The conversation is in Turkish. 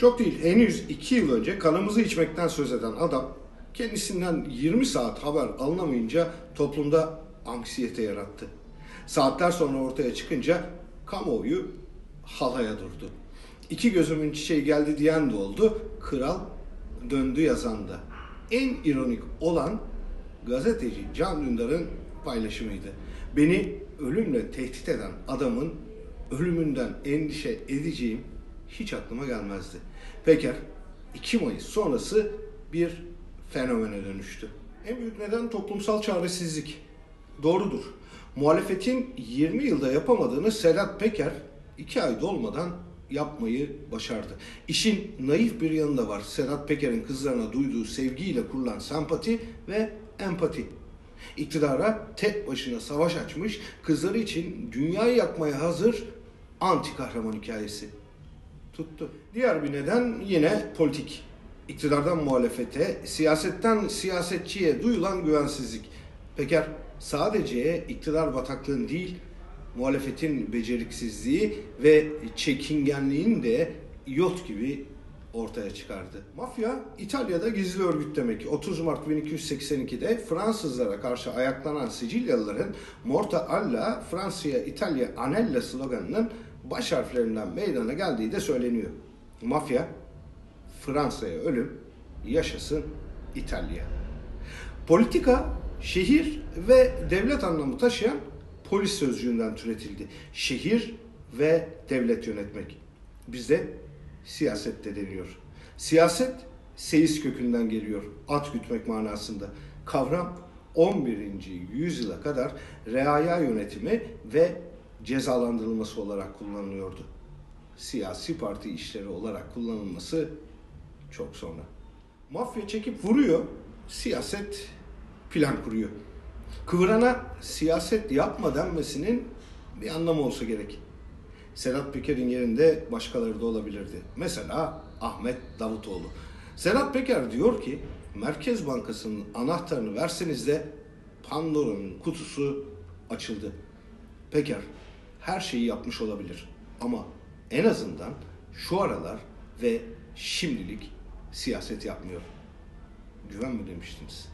Çok değil, henüz iki yıl önce kanımızı içmekten söz eden adam kendisinden 20 saat haber alınamayınca toplumda anksiyete yarattı. Saatler sonra ortaya çıkınca kamuoyu halaya durdu. İki gözümün çiçeği geldi diyen de oldu, kral döndü yazan da. En ironik olan gazeteci Can Dündar'ın paylaşımıydı. Beni ölümle tehdit eden adamın ölümünden endişe edeceğim hiç aklıma gelmezdi. Peker 2 Mayıs sonrası bir fenomene dönüştü. En büyük neden toplumsal çaresizlik. Doğrudur. Muhalefetin 20 yılda yapamadığını Sedat Peker 2 ay dolmadan yapmayı başardı. İşin naif bir yanı da var. Sedat Peker'in kızlarına duyduğu sevgiyle kurulan sempati ve empati. İktidara tek başına savaş açmış, kızları için dünyayı yakmaya hazır anti kahraman hikayesi. Tuttu. Diğer bir neden yine politik. İktidardan muhalefete, siyasetten siyasetçiye duyulan güvensizlik. Peker sadece iktidar bataklığın değil, muhalefetin beceriksizliği ve çekingenliğin de yot gibi ortaya çıkardı. Mafya İtalya'da gizli örgüt demek. 30 Mart 1282'de Fransızlara karşı ayaklanan Sicilyalıların Morta alla Fransa'ya İtalya Anella sloganının baş harflerinden meydana geldiği de söyleniyor. Mafya Fransa'ya ölüm, yaşasın İtalya. Politika şehir ve devlet anlamı taşıyan polis sözcüğünden türetildi. Şehir ve devlet yönetmek. Bizde siyaset de deniyor. Siyaset seyis kökünden geliyor. At gütmek manasında. Kavram 11. yüzyıla kadar reaya yönetimi ve cezalandırılması olarak kullanılıyordu. Siyasi parti işleri olarak kullanılması çok sonra. Mafya çekip vuruyor, siyaset plan kuruyor. Kıvırana siyaset yapma denmesinin bir anlamı olsa gerek. Sedat Peker'in yerinde başkaları da olabilirdi. Mesela Ahmet Davutoğlu. Sedat Peker diyor ki Merkez Bankası'nın anahtarını verseniz de Pandora'nın kutusu açıldı. Peker her şeyi yapmış olabilir ama en azından şu aralar ve şimdilik siyaset yapmıyor. Güven mi demiştiniz?